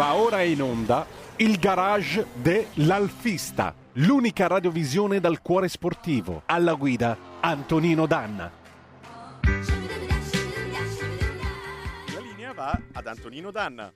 Va ora in onda il garage dell'Alfista, l'unica radiovisione dal cuore sportivo. Alla guida Antonino Danna. La linea va ad Antonino Danna.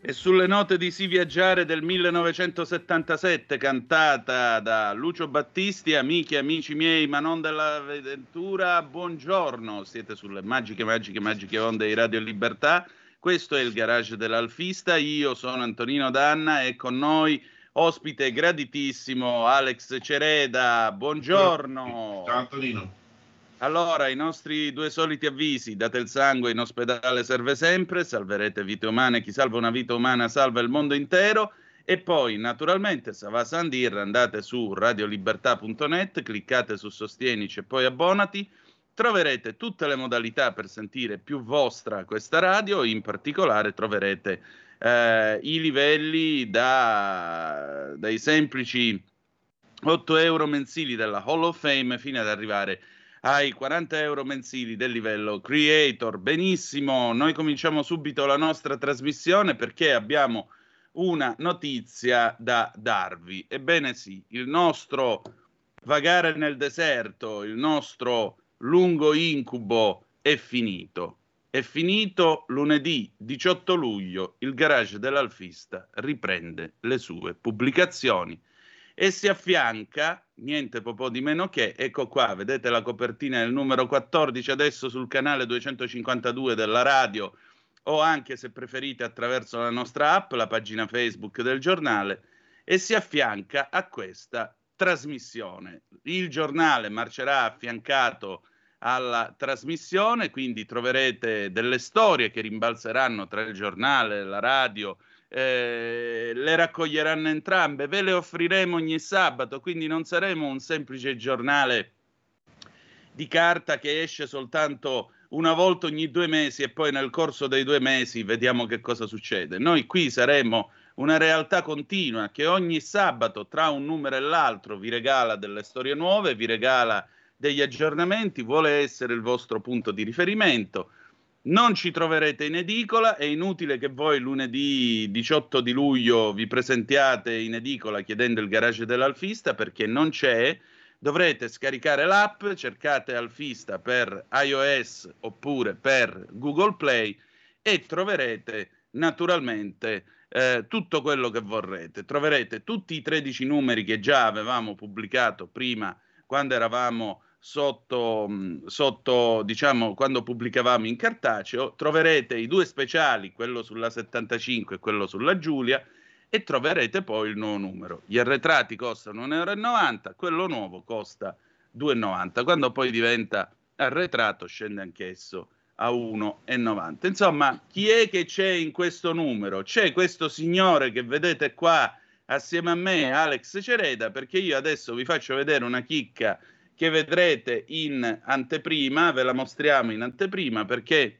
E sulle note di Si Viaggiare del 1977, cantata da Lucio Battisti, amiche e amici miei, ma non dell'avventura, buongiorno, siete sulle magiche, magiche, magiche onde di Radio Libertà. Questo è il garage dell'Alfista, io sono Antonino Danna e con noi ospite graditissimo Alex Cereda, buongiorno. Ciao Antonino. Allora, i nostri due soliti avvisi, date il sangue, in ospedale serve sempre, salverete vite umane, chi salva una vita umana salva il mondo intero. E poi, naturalmente, se va Sandir, andate su radiolibertà.net, cliccate su Sostienici e poi abbonati. Troverete tutte le modalità per sentire più vostra questa radio, in particolare troverete eh, i livelli da, dai semplici 8 euro mensili della Hall of Fame fino ad arrivare ai 40 euro mensili del livello creator. Benissimo, noi cominciamo subito la nostra trasmissione perché abbiamo una notizia da darvi. Ebbene sì, il nostro vagare nel deserto, il nostro lungo incubo è finito. È finito lunedì 18 luglio, il garage dell'Alfista riprende le sue pubblicazioni e si affianca niente po' di meno che, ecco qua, vedete la copertina del numero 14 adesso sul canale 252 della radio o anche se preferite attraverso la nostra app, la pagina Facebook del giornale e si affianca a questa trasmissione. Il giornale marcerà affiancato alla trasmissione, quindi troverete delle storie che rimbalzeranno tra il giornale, la radio, eh, le raccoglieranno entrambe, ve le offriremo ogni sabato, quindi non saremo un semplice giornale di carta che esce soltanto una volta ogni due mesi e poi nel corso dei due mesi vediamo che cosa succede. Noi qui saremo una realtà continua che ogni sabato tra un numero e l'altro vi regala delle storie nuove, vi regala degli aggiornamenti, vuole essere il vostro punto di riferimento non ci troverete in edicola, è inutile che voi lunedì 18 di luglio vi presentiate in edicola chiedendo il garage dell'Alfista perché non c'è. Dovrete scaricare l'app, cercate Alfista per iOS oppure per Google Play e troverete naturalmente eh, tutto quello che vorrete. Troverete tutti i 13 numeri che già avevamo pubblicato prima quando eravamo sotto, sotto, diciamo, quando pubblicavamo in cartaceo, troverete i due speciali, quello sulla 75 e quello sulla Giulia, e troverete poi il nuovo numero. Gli arretrati costano 1,90 euro, quello nuovo costa 2,90. Quando poi diventa arretrato scende anch'esso a 1,90. Insomma, chi è che c'è in questo numero? C'è questo signore che vedete qua assieme a me, Alex Cereda, perché io adesso vi faccio vedere una chicca che vedrete in anteprima, ve la mostriamo in anteprima perché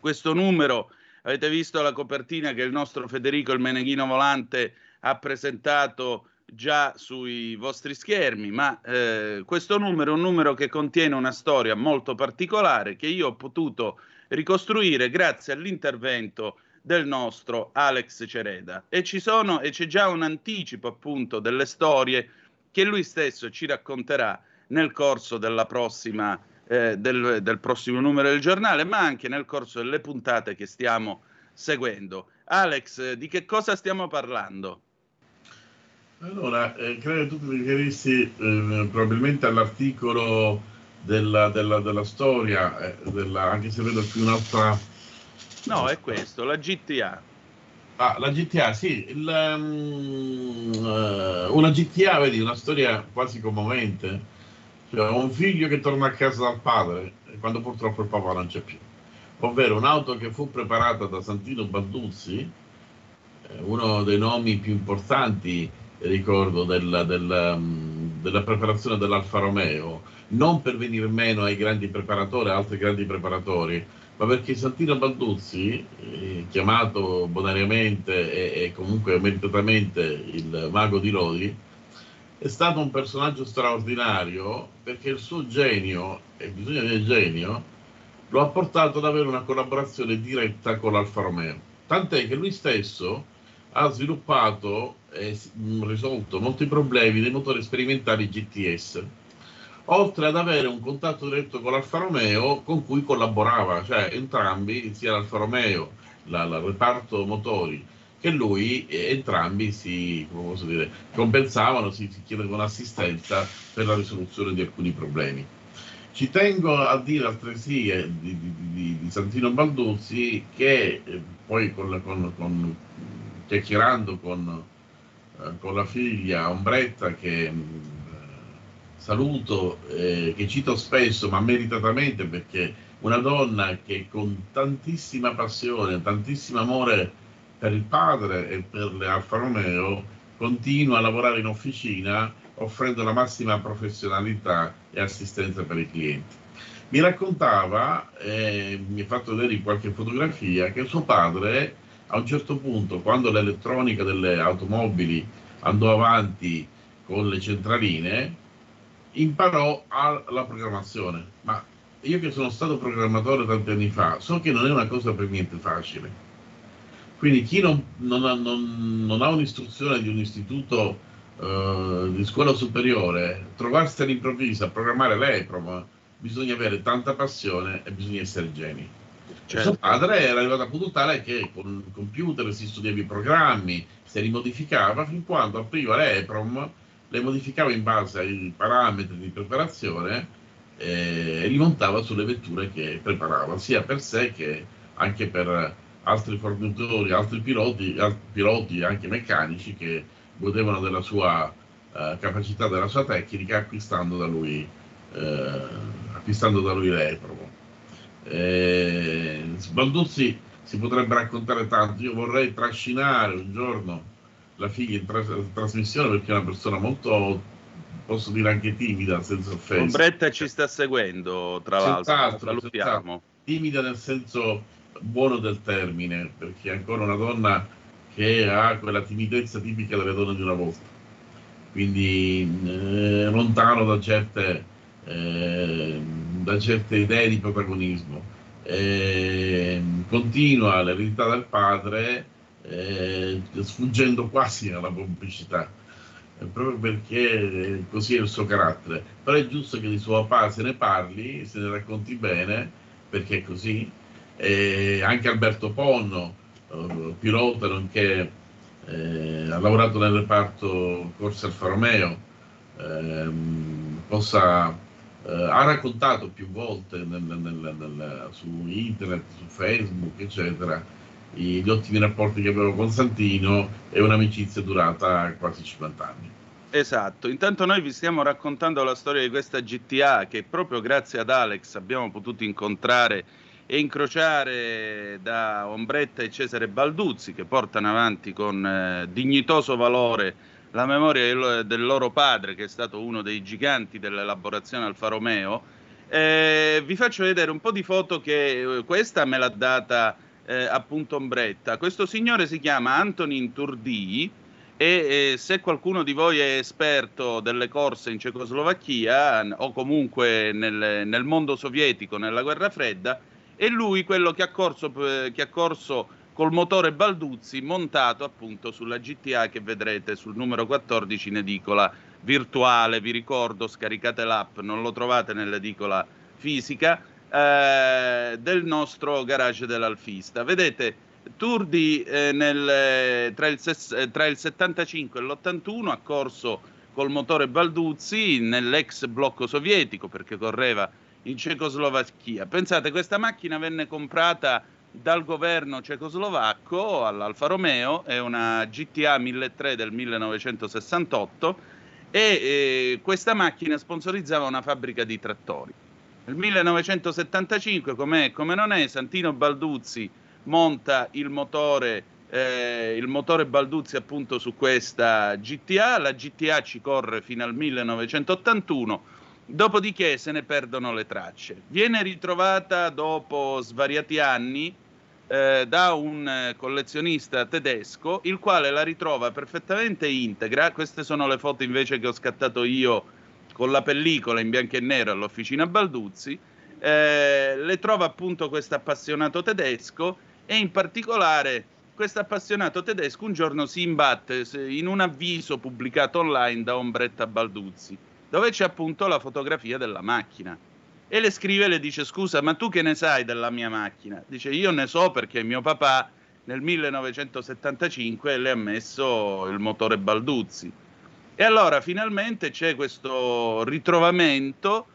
questo numero, avete visto la copertina che il nostro Federico il Meneghino Volante ha presentato già sui vostri schermi, ma eh, questo numero è un numero che contiene una storia molto particolare che io ho potuto ricostruire grazie all'intervento del nostro Alex Cereda. E ci sono e c'è già un anticipo appunto delle storie che lui stesso ci racconterà nel corso della prossima, eh, del, del prossimo numero del giornale, ma anche nel corso delle puntate che stiamo seguendo. Alex, di che cosa stiamo parlando? Allora, eh, credo che tu ti riferissi eh, probabilmente all'articolo della, della, della storia, eh, della, anche se vedo qui un'altra... No, è questo, la GTA. Ah, la GTA, sì, il, um, uh, una GTA, vedi, una storia quasi commovente cioè, un figlio che torna a casa dal padre quando purtroppo il papà non c'è più. Ovvero un'auto che fu preparata da Santino Balduzzi, eh, uno dei nomi più importanti, ricordo, della, della, mm, della preparazione dell'Alfa Romeo, non per venire meno ai grandi preparatori, altri grandi preparatori, ma perché Santino Balduzzi, eh, chiamato bonariamente e, e, comunque meritatamente il mago di Lodi, è stato un personaggio straordinario perché il suo genio, e bisogna dire genio, lo ha portato ad avere una collaborazione diretta con l'Alfa Romeo. tant'è che lui stesso ha sviluppato e risolto molti problemi dei motori sperimentali GTS, oltre ad avere un contatto diretto con l'Alfa Romeo con cui collaborava, cioè entrambi, sia l'Alfa Romeo, la, la reparto motori, che lui, entrambi si dire, compensavano, si, si chiedevano assistenza per la risoluzione di alcuni problemi. Ci tengo a dire altresì eh, di, di, di, Santino Balduzzi che eh, poi con, con, con, chiacchierando con, eh, con, la figlia Ombretta che eh, saluto, eh, che cito spesso ma meritatamente perché una donna che con tantissima passione, tantissimo amore per il padre e per Alfa Romeo continua a lavorare in officina offrendo la massima professionalità e assistenza per i clienti. Mi raccontava, eh, mi ha fatto vedere in qualche fotografia, che suo padre a un certo punto, quando l'elettronica delle automobili andò avanti con le centraline, imparò la programmazione. Ma io che sono stato programmatore tanti anni fa, so che non è una cosa per niente facile. Quindi chi non, non, ha, non, non ha, un'istruzione di un istituto eh, di scuola superiore, trovarsi all'improvviso a programmare l'EPROM, bisogna avere tanta passione e bisogna essere geni. Certo. Suo padre era arrivato a punto tale che con il computer si studiava i programmi, se li modificava fin quando apriva l'EPROM, le modificava in base ai parametri di preparazione eh, e li montava sulle vetture che preparava, sia per sé che anche per altri fornitori, altri piloti, altri piloti anche meccanici che godevano della sua uh, capacità, della sua tecnica acquistando da lui, uh, acquistando da lui l'Epromo. Eh, Balduzzi si potrebbe raccontare tanto, io vorrei trascinare un giorno la figlia in tra- trasmissione perché è una persona molto, posso dire anche timida, senza offesa. Ombretta ci sta seguendo, tra l'altro, salutiamo. Timida nel senso buono del termine, perché è ancora una donna che ha quella timidezza tipica delle donne di una volta, quindi eh, lontano da certe, eh, da certe idee di protagonismo. Eh, continua l'eredità del padre eh, sfuggendo quasi alla pubblicità eh, proprio perché così è il suo carattere. Però è giusto che di suo papà se ne parli se ne racconti bene perché è così e anche Alberto Ponno, eh, pilota nonché eh, ha lavorato nel reparto Corsa Alfa Romeo, ehm, possa, eh, ha raccontato più volte nel, nel, nel, su internet, su Facebook, eccetera, gli ottimi rapporti che avevo con Santino e un'amicizia durata quasi 50 anni. Esatto, intanto noi vi stiamo raccontando la storia di questa GTA che proprio grazie ad Alex abbiamo potuto incontrare e incrociare da Ombretta e Cesare Balduzzi che portano avanti con eh, dignitoso valore la memoria del, loro padre che è stato uno dei giganti dell'elaborazione Alfa Romeo. Eh, vi faccio vedere un po' di foto che eh, questa me l'ha data eh, appunto Ombretta. Questo signore si chiama Antonin Turdi e eh, se qualcuno di voi è esperto delle corse in Cecoslovacchia o comunque nel, nel mondo sovietico nella guerra fredda, e lui quello che ha corso, che ha corso col motore Balduzzi montato appunto sulla GTA che vedrete sul numero 14 in edicola virtuale. Vi ricordo, scaricate l'app, non lo trovate nell'edicola fisica eh, del nostro garage dell'Alfista. Vedete, Turdi eh, nel, tra, il, tra il 75 e l'81 ha corso col motore Balduzzi nell'ex blocco sovietico perché correva in Cecoslovacchia. Pensate, questa macchina venne comprata dal governo cecoslovacco all'Alfa Romeo, è una GTA 1300 del 1968 e eh, questa macchina sponsorizzava una fabbrica di trattori. Nel 1975, com'è come non è, Santino Balduzzi monta il motore, eh, il motore Balduzzi appunto su questa GTA, la GTA ci corre fino al 1981 Dopodiché se ne perdono le tracce. Viene ritrovata dopo svariati anni eh, da un eh, collezionista tedesco, il quale la ritrova perfettamente integra. Queste sono le foto invece che ho scattato io con la pellicola in bianco e nero all'officina Balduzzi. Eh, le trova appunto questo appassionato tedesco e in particolare questo appassionato tedesco un giorno si imbatte in un avviso pubblicato online da Ombretta Balduzzi, dove c'è appunto la fotografia della macchina. E le scrive e le dice: Scusa, ma tu che ne sai della mia macchina? Dice: Io ne so perché mio papà nel 1975 le ha messo il motore Balduzzi. E allora finalmente c'è questo ritrovamento.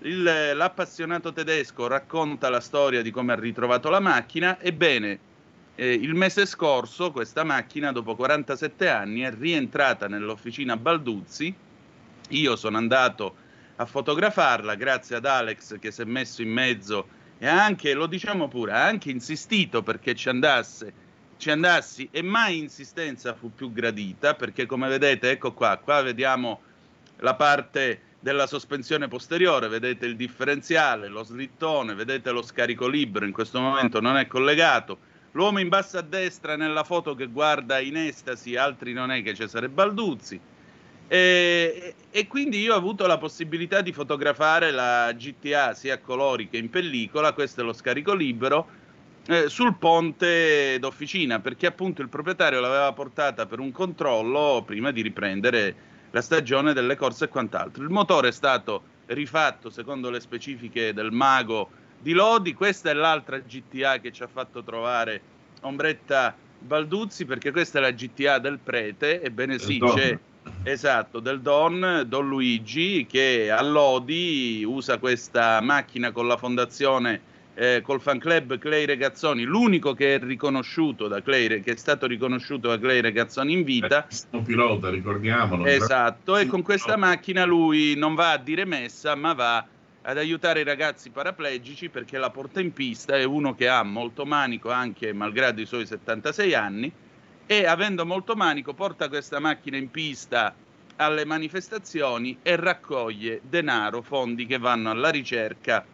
Il, l'appassionato tedesco racconta la storia di come ha ritrovato la macchina. Ebbene, eh, il mese scorso questa macchina, dopo 47 anni, è rientrata nell'officina Balduzzi. Io sono andato a fotografarla grazie ad Alex che si è messo in mezzo e anche, lo diciamo pure, ha anche insistito perché ci andasse, ci andassi e mai insistenza fu più gradita perché come vedete, ecco qua, qua vediamo la parte della sospensione posteriore, vedete il differenziale, lo slittone, vedete lo scarico libero, in questo momento non è collegato. L'uomo in basso a destra nella foto che guarda in estasi, altri non è che Cesare Balduzzi. E, e, quindi io ho avuto la possibilità di fotografare la GTA sia a colori che in pellicola, questo è lo scarico libero, eh, sul ponte d'officina, perché appunto il proprietario l'aveva portata per un controllo prima di riprendere la stagione delle corse e quant'altro. Il motore è stato rifatto secondo le specifiche del mago di Lodi, questa è l'altra GTA che ci ha fatto trovare Ombretta Balduzzi, perché questa è la GTA del prete, ebbene sì, c'è Esatto, del Don, Don Luigi, che a Lodi usa questa macchina con la fondazione, eh, col fan club Clay Regazzoni, l'unico che è riconosciuto da Clay, che è stato riconosciuto da Clay Regazzoni in vita. Un pilota, ricordiamolo. Esatto, e con questa macchina lui non va a dire messa, ma va ad aiutare i ragazzi paraplegici perché la porta in pista, è uno che ha molto manico anche malgrado i suoi 76 anni e avendo molto manico porta questa macchina in pista alle manifestazioni e raccoglie denaro, fondi che vanno alla ricerca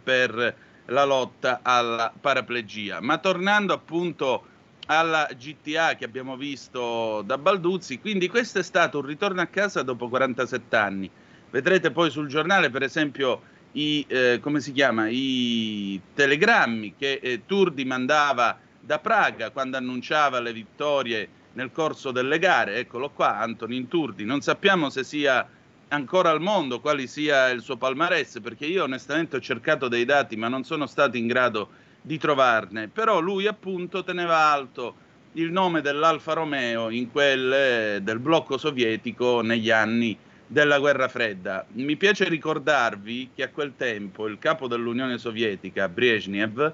per la lotta alla paraplegia. Ma tornando appunto alla GTA che abbiamo visto da Balduzzi, quindi questo è stato un ritorno a casa dopo 47 anni. Vedrete poi sul giornale, per esempio, i, eh, chiama, i telegrammi che eh, Turdi mandava da Praga quando annunciava le vittorie nel corso delle gare. Eccolo qua, Antonin Turdi. Non sappiamo se sia ancora al mondo, quale sia il suo palmarès, perché io onestamente ho cercato dei dati, ma non sono stato in grado di trovarne. Però lui appunto teneva alto il nome dell'Alfa Romeo in quel del blocco sovietico negli anni della guerra fredda. Mi piace ricordarvi che a quel tempo il capo dell'Unione Sovietica, Brezhnev,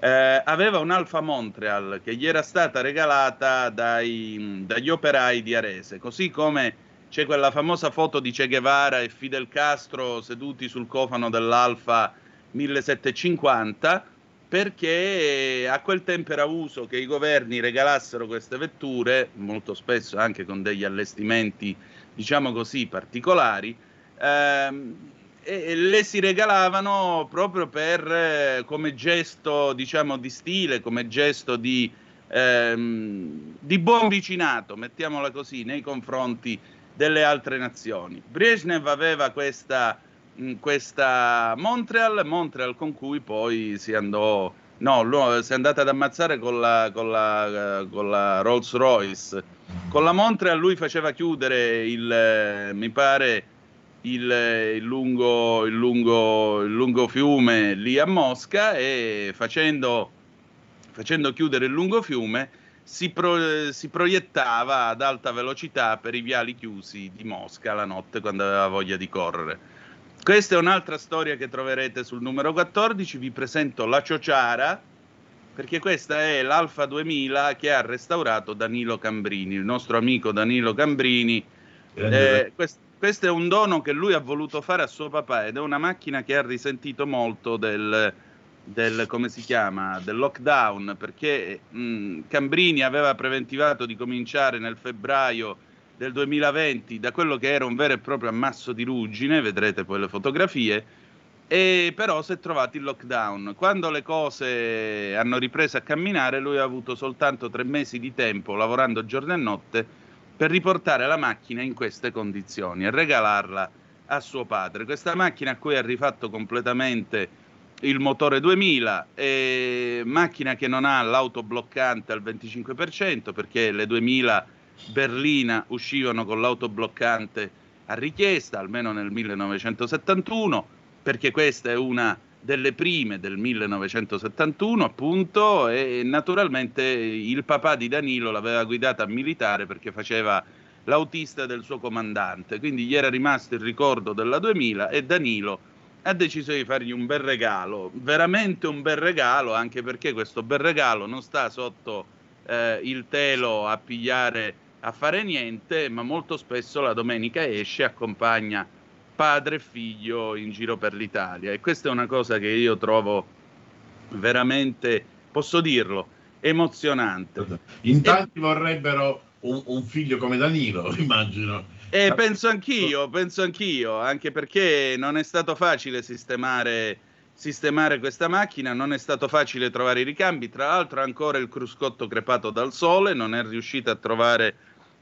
eh, aveva un'Alfa Montreal che gli era stata regalata dai, dagli operai di Arese, così come c'è quella famosa foto di Che Guevara e Fidel Castro seduti sul cofano dell'Alfa 1750, perché a quel tempo era uso che i governi regalassero queste vetture, molto spesso anche con degli allestimenti, diciamo così, particolari. Ehm, e le si regalavano proprio per, eh, come gesto diciamo di stile, come gesto di, ehm, di buon vicinato, mettiamola così, nei confronti delle altre nazioni. Brezhnev aveva questa, mh, questa Montreal, Montreal con cui poi si andò, no, si è andata ad ammazzare con la, con la, con la Rolls Royce. Con la Montreal lui faceva chiudere il, eh, mi pare, il, il, lungo, il, lungo, il lungo fiume lì a Mosca e facendo, facendo chiudere il lungo fiume si, pro, si, proiettava ad alta velocità per i viali chiusi di Mosca la notte quando aveva voglia di correre. Questa è un'altra storia che troverete sul numero 14. Vi presento la Ciociara, perché questa è l'Alfa 2000 che ha restaurato Danilo Cambrini, il nostro amico Danilo Cambrini. Eh, quest- questo è un dono che lui ha voluto fare a suo papà ed è una macchina che ha risentito molto del, del chiama, del lockdown, perché mh, Cambrini aveva preventivato di cominciare nel febbraio del 2020 da quello che era un vero e proprio ammasso di ruggine, vedrete poi le fotografie, e però si è trovato il lockdown. Quando le cose hanno ripreso a camminare, lui ha avuto soltanto tre mesi di tempo, lavorando giorno e notte, per riportare la macchina in queste condizioni e regalarla a suo padre. Questa macchina a cui ha rifatto completamente il motore 2000, eh, macchina che non ha l'auto bloccante al 25% perché le 2000 berlina uscivano con l'auto bloccante a richiesta, almeno nel 1971, perché questa è una delle prime del 1971 appunto e naturalmente il papà di Danilo l'aveva guidata a militare perché faceva l'autista del suo comandante, quindi gli era rimasto il ricordo della 2000 e Danilo ha deciso di fargli un bel regalo, veramente un bel regalo, anche perché questo bel regalo non sta sotto eh, il telo a pigliare, a fare niente, ma molto spesso la domenica esce accompagna padre e figlio in giro per l'Italia. E questa è una cosa che io trovo veramente, posso dirlo, emozionante. In tanti e... vorrebbero un, un figlio come Danilo, immagino. Eh, penso anch'io, penso anch'io, anche perché non è stato facile sistemare, sistemare, questa macchina, non è stato facile trovare i ricambi, tra l'altro ancora il cruscotto crepato dal sole, non è riuscita a trovare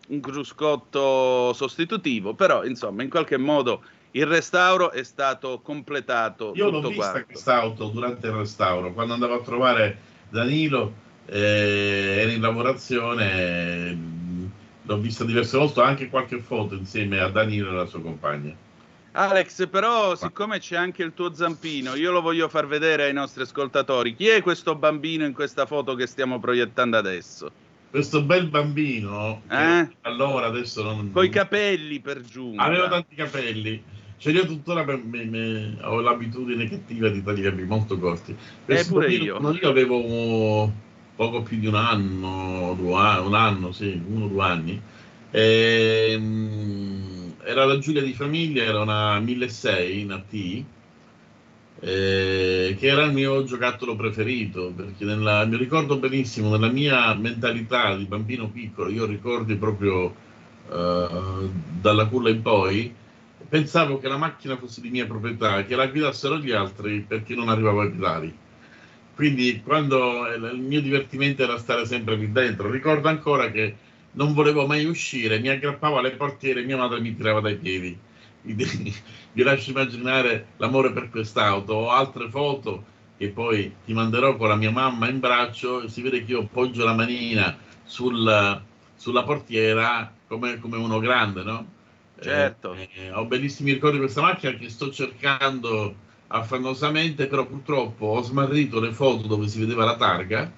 un cruscotto sostitutivo, però insomma in qualche modo il restauro è stato completato. Io l'ho vista quest'auto durante il restauro, quando andavo a trovare Danilo, eh, era in lavorazione l'ho vista diverse volte, anche qualche foto insieme a Danilo e alla sua compagna. Alex, però siccome c'è anche il tuo zampino, io lo voglio far vedere ai nostri ascoltatori. Chi è questo bambino in questa foto che stiamo proiettando adesso? Questo bel bambino, eh? allora adesso non... Con i capelli per giunta. Aveva tanti capelli. Cioè io tuttora me, me, me, ho l'abitudine cattiva di tagliarli molto corti. Eh, pure io. Io avevo poco più di un anno, due un anno, sì, uno o due anni. E, ehm, era la Giulia di famiglia, era una 1600, una T, eh, che era il mio giocattolo preferito, perché nella, mi ricordo benissimo, nella mia mentalità di bambino piccolo, io ricordi proprio eh, dalla culla in poi, pensavo che la macchina fosse di mia proprietà, che la guidassero gli altri perché non arrivavo ai pedali quindi quando il mio divertimento era stare sempre lì dentro, ricordo ancora che non volevo mai uscire, mi aggrappavo alle portiere e mia madre mi tirava dai piedi. Vi lascio immaginare l'amore per quest'auto. Ho altre foto che poi ti manderò con la mia mamma in braccio e si vede che io poggio la manina sul, sulla portiera come, come, uno grande, no? Certo. Eh, eh, ho bellissimi ricordi di questa macchina che sto cercando affannosamente, però purtroppo ho smarrito le foto dove si vedeva la targa.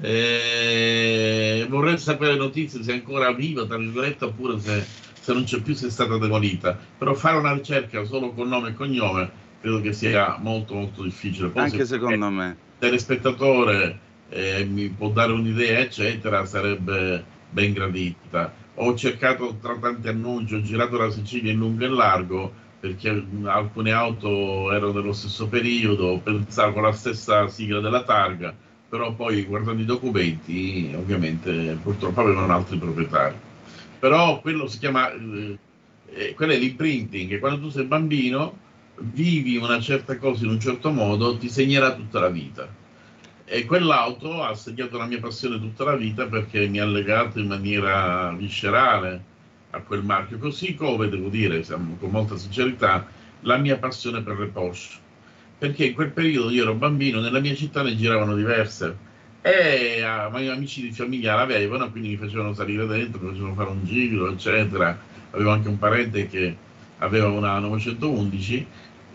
E vorrei sapere notizie se è ancora viva, tra virgolette, oppure se, se non c'è più, se è stata demolita. Però fare una ricerca solo con nome e cognome credo che sia molto molto difficile. Poi Anche secondo me. Il telespettatore eh, mi può dare un'idea, eccetera, sarebbe ben gradita. Ho cercato tra tanti annunci, ho girato la Sicilia in lungo e largo, perché alcune auto erano dello stesso periodo, pensavo la stessa sigla della targa, però poi guardando i documenti ovviamente purtroppo avevano altri proprietari. Però quello si chiama, eh, eh quello è l'imprinting, quando tu sei bambino vivi una certa cosa in un certo modo, ti segnerà tutta la vita. E quell'auto ha segnato la mia passione tutta la vita perché mi ha legato in maniera viscerale a quel marchio, così come devo dire con molta sincerità la mia passione per le Porsche, perché in quel periodo io ero bambino, nella mia città ne giravano diverse. E i miei amici di famiglia l'avevano, quindi mi facevano salire dentro, mi facevano fare un giro, eccetera. Avevo anche un parente che aveva una 911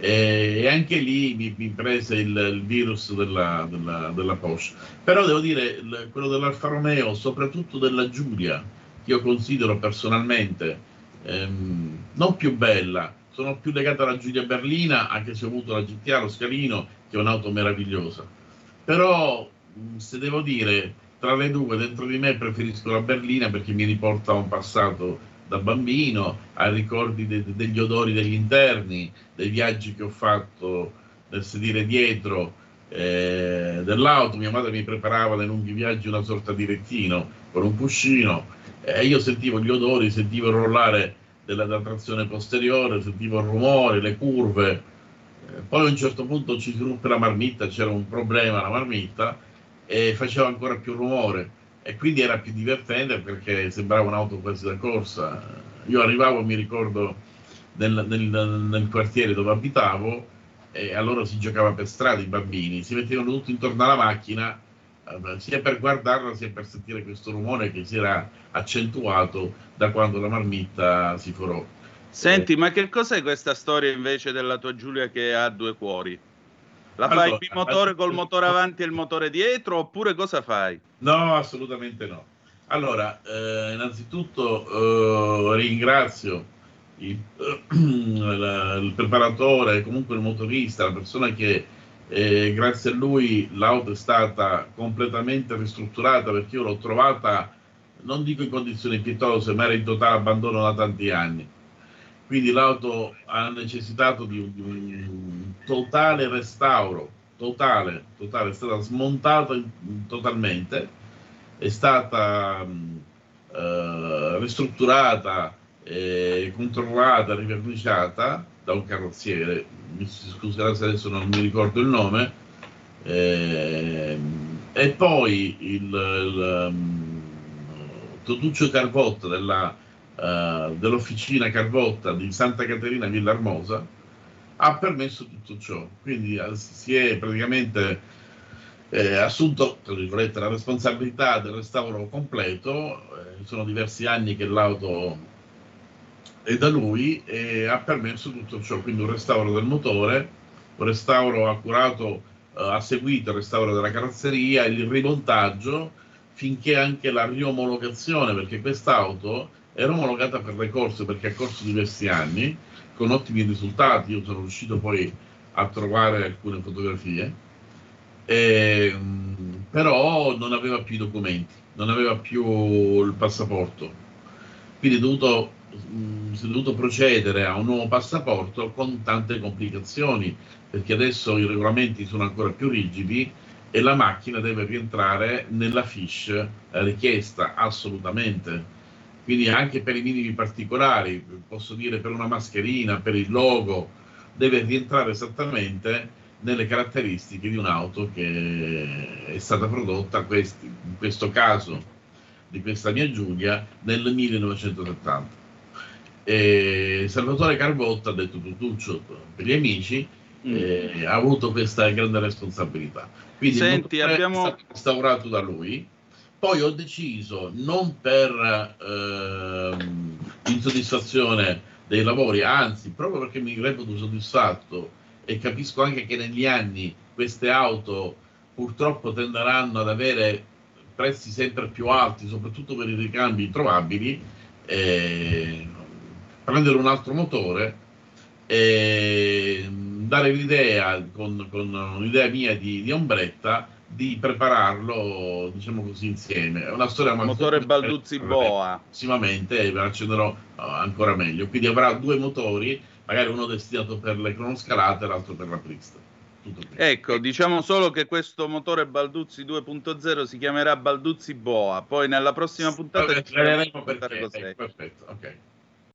e, anche lì mi, mi prese il, il virus della, della, della, Porsche. Però devo dire, quello dell'Alfa Romeo, soprattutto della Giulia, che io considero personalmente ehm, non più bella, sono più legato alla Giulia Berlina, anche se ho avuto la GTA, lo Scalino, che è un'auto meravigliosa. Però, se devo dire, tra le due, dentro di me preferisco la Berlina perché mi riporta a un passato da bambino, ai ricordi de- degli odori degli interni, dei viaggi che ho fatto nel sedile dietro eh, dell'auto. Mia madre mi preparava nei lunghi viaggi una sorta di lettino con un cuscino e io sentivo gli odori, sentivo il rollare della, trazione posteriore, sentivo il rumore, le curve. Eh, poi a un certo punto ci si ruppe la marmitta, c'era un problema alla marmitta e faceva ancora più rumore e quindi era più divertente perché sembrava un'auto quasi da corsa. Io arrivavo, mi ricordo, nel, nel, nel quartiere dove abitavo e allora si giocava per strada i bambini, si mettevano tutti intorno alla macchina eh, sia per guardarla sia per sentire questo rumore che si era accentuato da quando la marmitta si forò. Senti, eh, ma che cos'è questa storia invece della tua Giulia che ha due cuori? La allora, fai bimotore col motore avanti e il motore dietro oppure cosa fai? No, assolutamente no. Allora, eh, innanzitutto eh, ringrazio il, il, preparatore, comunque il motorista, la persona che eh, grazie a lui l'auto è stata completamente ristrutturata perché io l'ho trovata, non dico in condizioni pietose, ma era in totale abbandono da tanti anni. Quindi l'auto ha necessitato di di un totale restauro, totale, totale, è stata smontata totalmente è stata eh, ristrutturata, eh, controllata, riverniciata da un carrozziere, mi scuserà se adesso non mi ricordo il nome, eh, e poi il, il um, Totuccio Carvotta della, uh, dell'officina Carvotta di Santa Caterina Villarmosa ha permesso tutto ciò. Quindi si è praticamente eh, assunto la responsabilità del restauro completo, eh, sono diversi anni che l'auto è da lui e ha permesso tutto ciò, quindi un restauro del motore, un restauro accurato, eh, ha seguito il restauro della carrozzeria, il rimontaggio, finché anche la riomologazione, perché quest'auto era omologata per le corse perché ha corso diversi anni, con ottimi risultati, io sono riuscito poi a trovare alcune fotografie eh, però non aveva più i documenti, non aveva più il passaporto. Quindi dovuto, mm, si è dovuto procedere a un nuovo passaporto con tante complicazioni, perché adesso i regolamenti sono ancora più rigidi e la macchina deve rientrare nella fiche richiesta assolutamente. Quindi anche per i minimi particolari, posso dire per una mascherina, per il logo, deve rientrare esattamente nelle caratteristiche di un'auto che è stata prodotta, questi, in questo caso di questa mia Giulia, nel 1970. E Salvatore Carbotta, detto Tutuccio per gli amici, mm. eh, ha avuto questa grande responsabilità. Quindi Senti, il abbiamo... è stato restaurato da lui. Poi ho deciso, non per eh, insoddisfazione dei lavori, anzi, proprio perché mi reputo soddisfatto e capisco anche che negli anni queste auto purtroppo tenderanno ad avere prezzi sempre più alti, soprattutto per i ricambi introvabili, eh, prendere un altro motore e dare l'idea, con, con un'idea mia di, di, ombretta, di prepararlo, diciamo così, insieme. È una storia Motore Balduzzi Boa. Prossimamente ve la accenderò uh, ancora meglio. Quindi avrà due motori magari uno destinato per le cronoscalate e l'altro per la pista. Ecco, diciamo solo che questo motore Balduzzi 2.0 si chiamerà Balduzzi Boa, poi nella prossima puntata spiegheremo perché. Eh, perfetto, ok.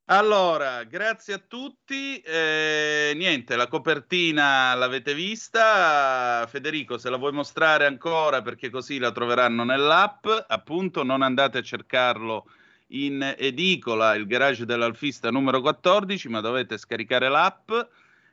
Allora, grazie a tutti. Eh, niente, la copertina l'avete vista. Federico, se la vuoi mostrare ancora perché così la troveranno nell'app, appunto, non andate a cercarlo in edicola il garage dell'Alfista numero 14, ma dovete scaricare l'app.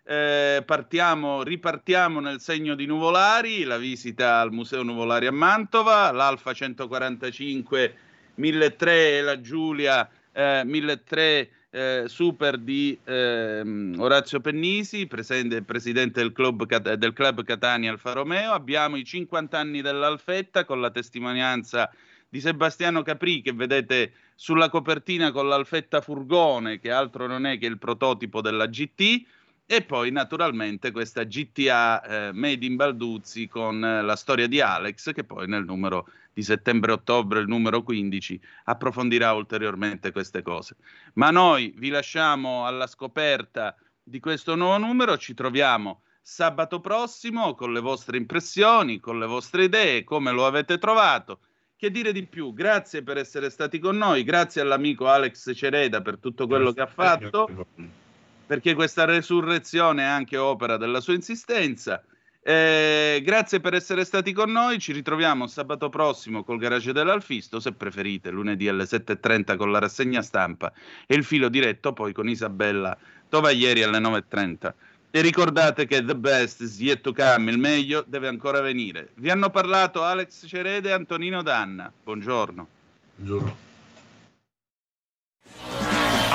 Eh, partiamo, ripartiamo nel segno di Nuvolari, la visita al Museo Nuvolari a Mantova, l'Alfa 145 1003 e la Giulia eh, 1003 eh, Super di ehm, Orazio Pennisi, presente, presidente del club, del club Catania Alfa Romeo. Abbiamo i 50 anni dell'Alfetta con la testimonianza di Sebastiano Capri che vedete sulla copertina con l'alfetta furgone, che altro non è che il prototipo della GT, e poi naturalmente questa GTA eh, Made in Balduzzi con eh, la storia di Alex, che poi nel numero di settembre-ottobre, il numero 15, approfondirà ulteriormente queste cose. Ma noi vi lasciamo alla scoperta di questo nuovo numero, ci troviamo sabato prossimo con le vostre impressioni, con le vostre idee, come lo avete trovato. Che dire di più? Grazie per essere stati con noi, grazie all'amico Alex Cereda per tutto quello che ha fatto, perché questa resurrezione è anche opera della sua insistenza. Eh, grazie per essere stati con noi. Ci ritroviamo sabato prossimo col garage dell'Alfisto, se preferite, lunedì alle 7.30 con la rassegna stampa e il filo diretto poi con Isabella Tovaglieri alle 9.30. E ricordate che the best is yet to come, il meglio deve ancora venire. Vi hanno parlato Alex Cerede e Antonino Danna. Buongiorno. Buongiorno.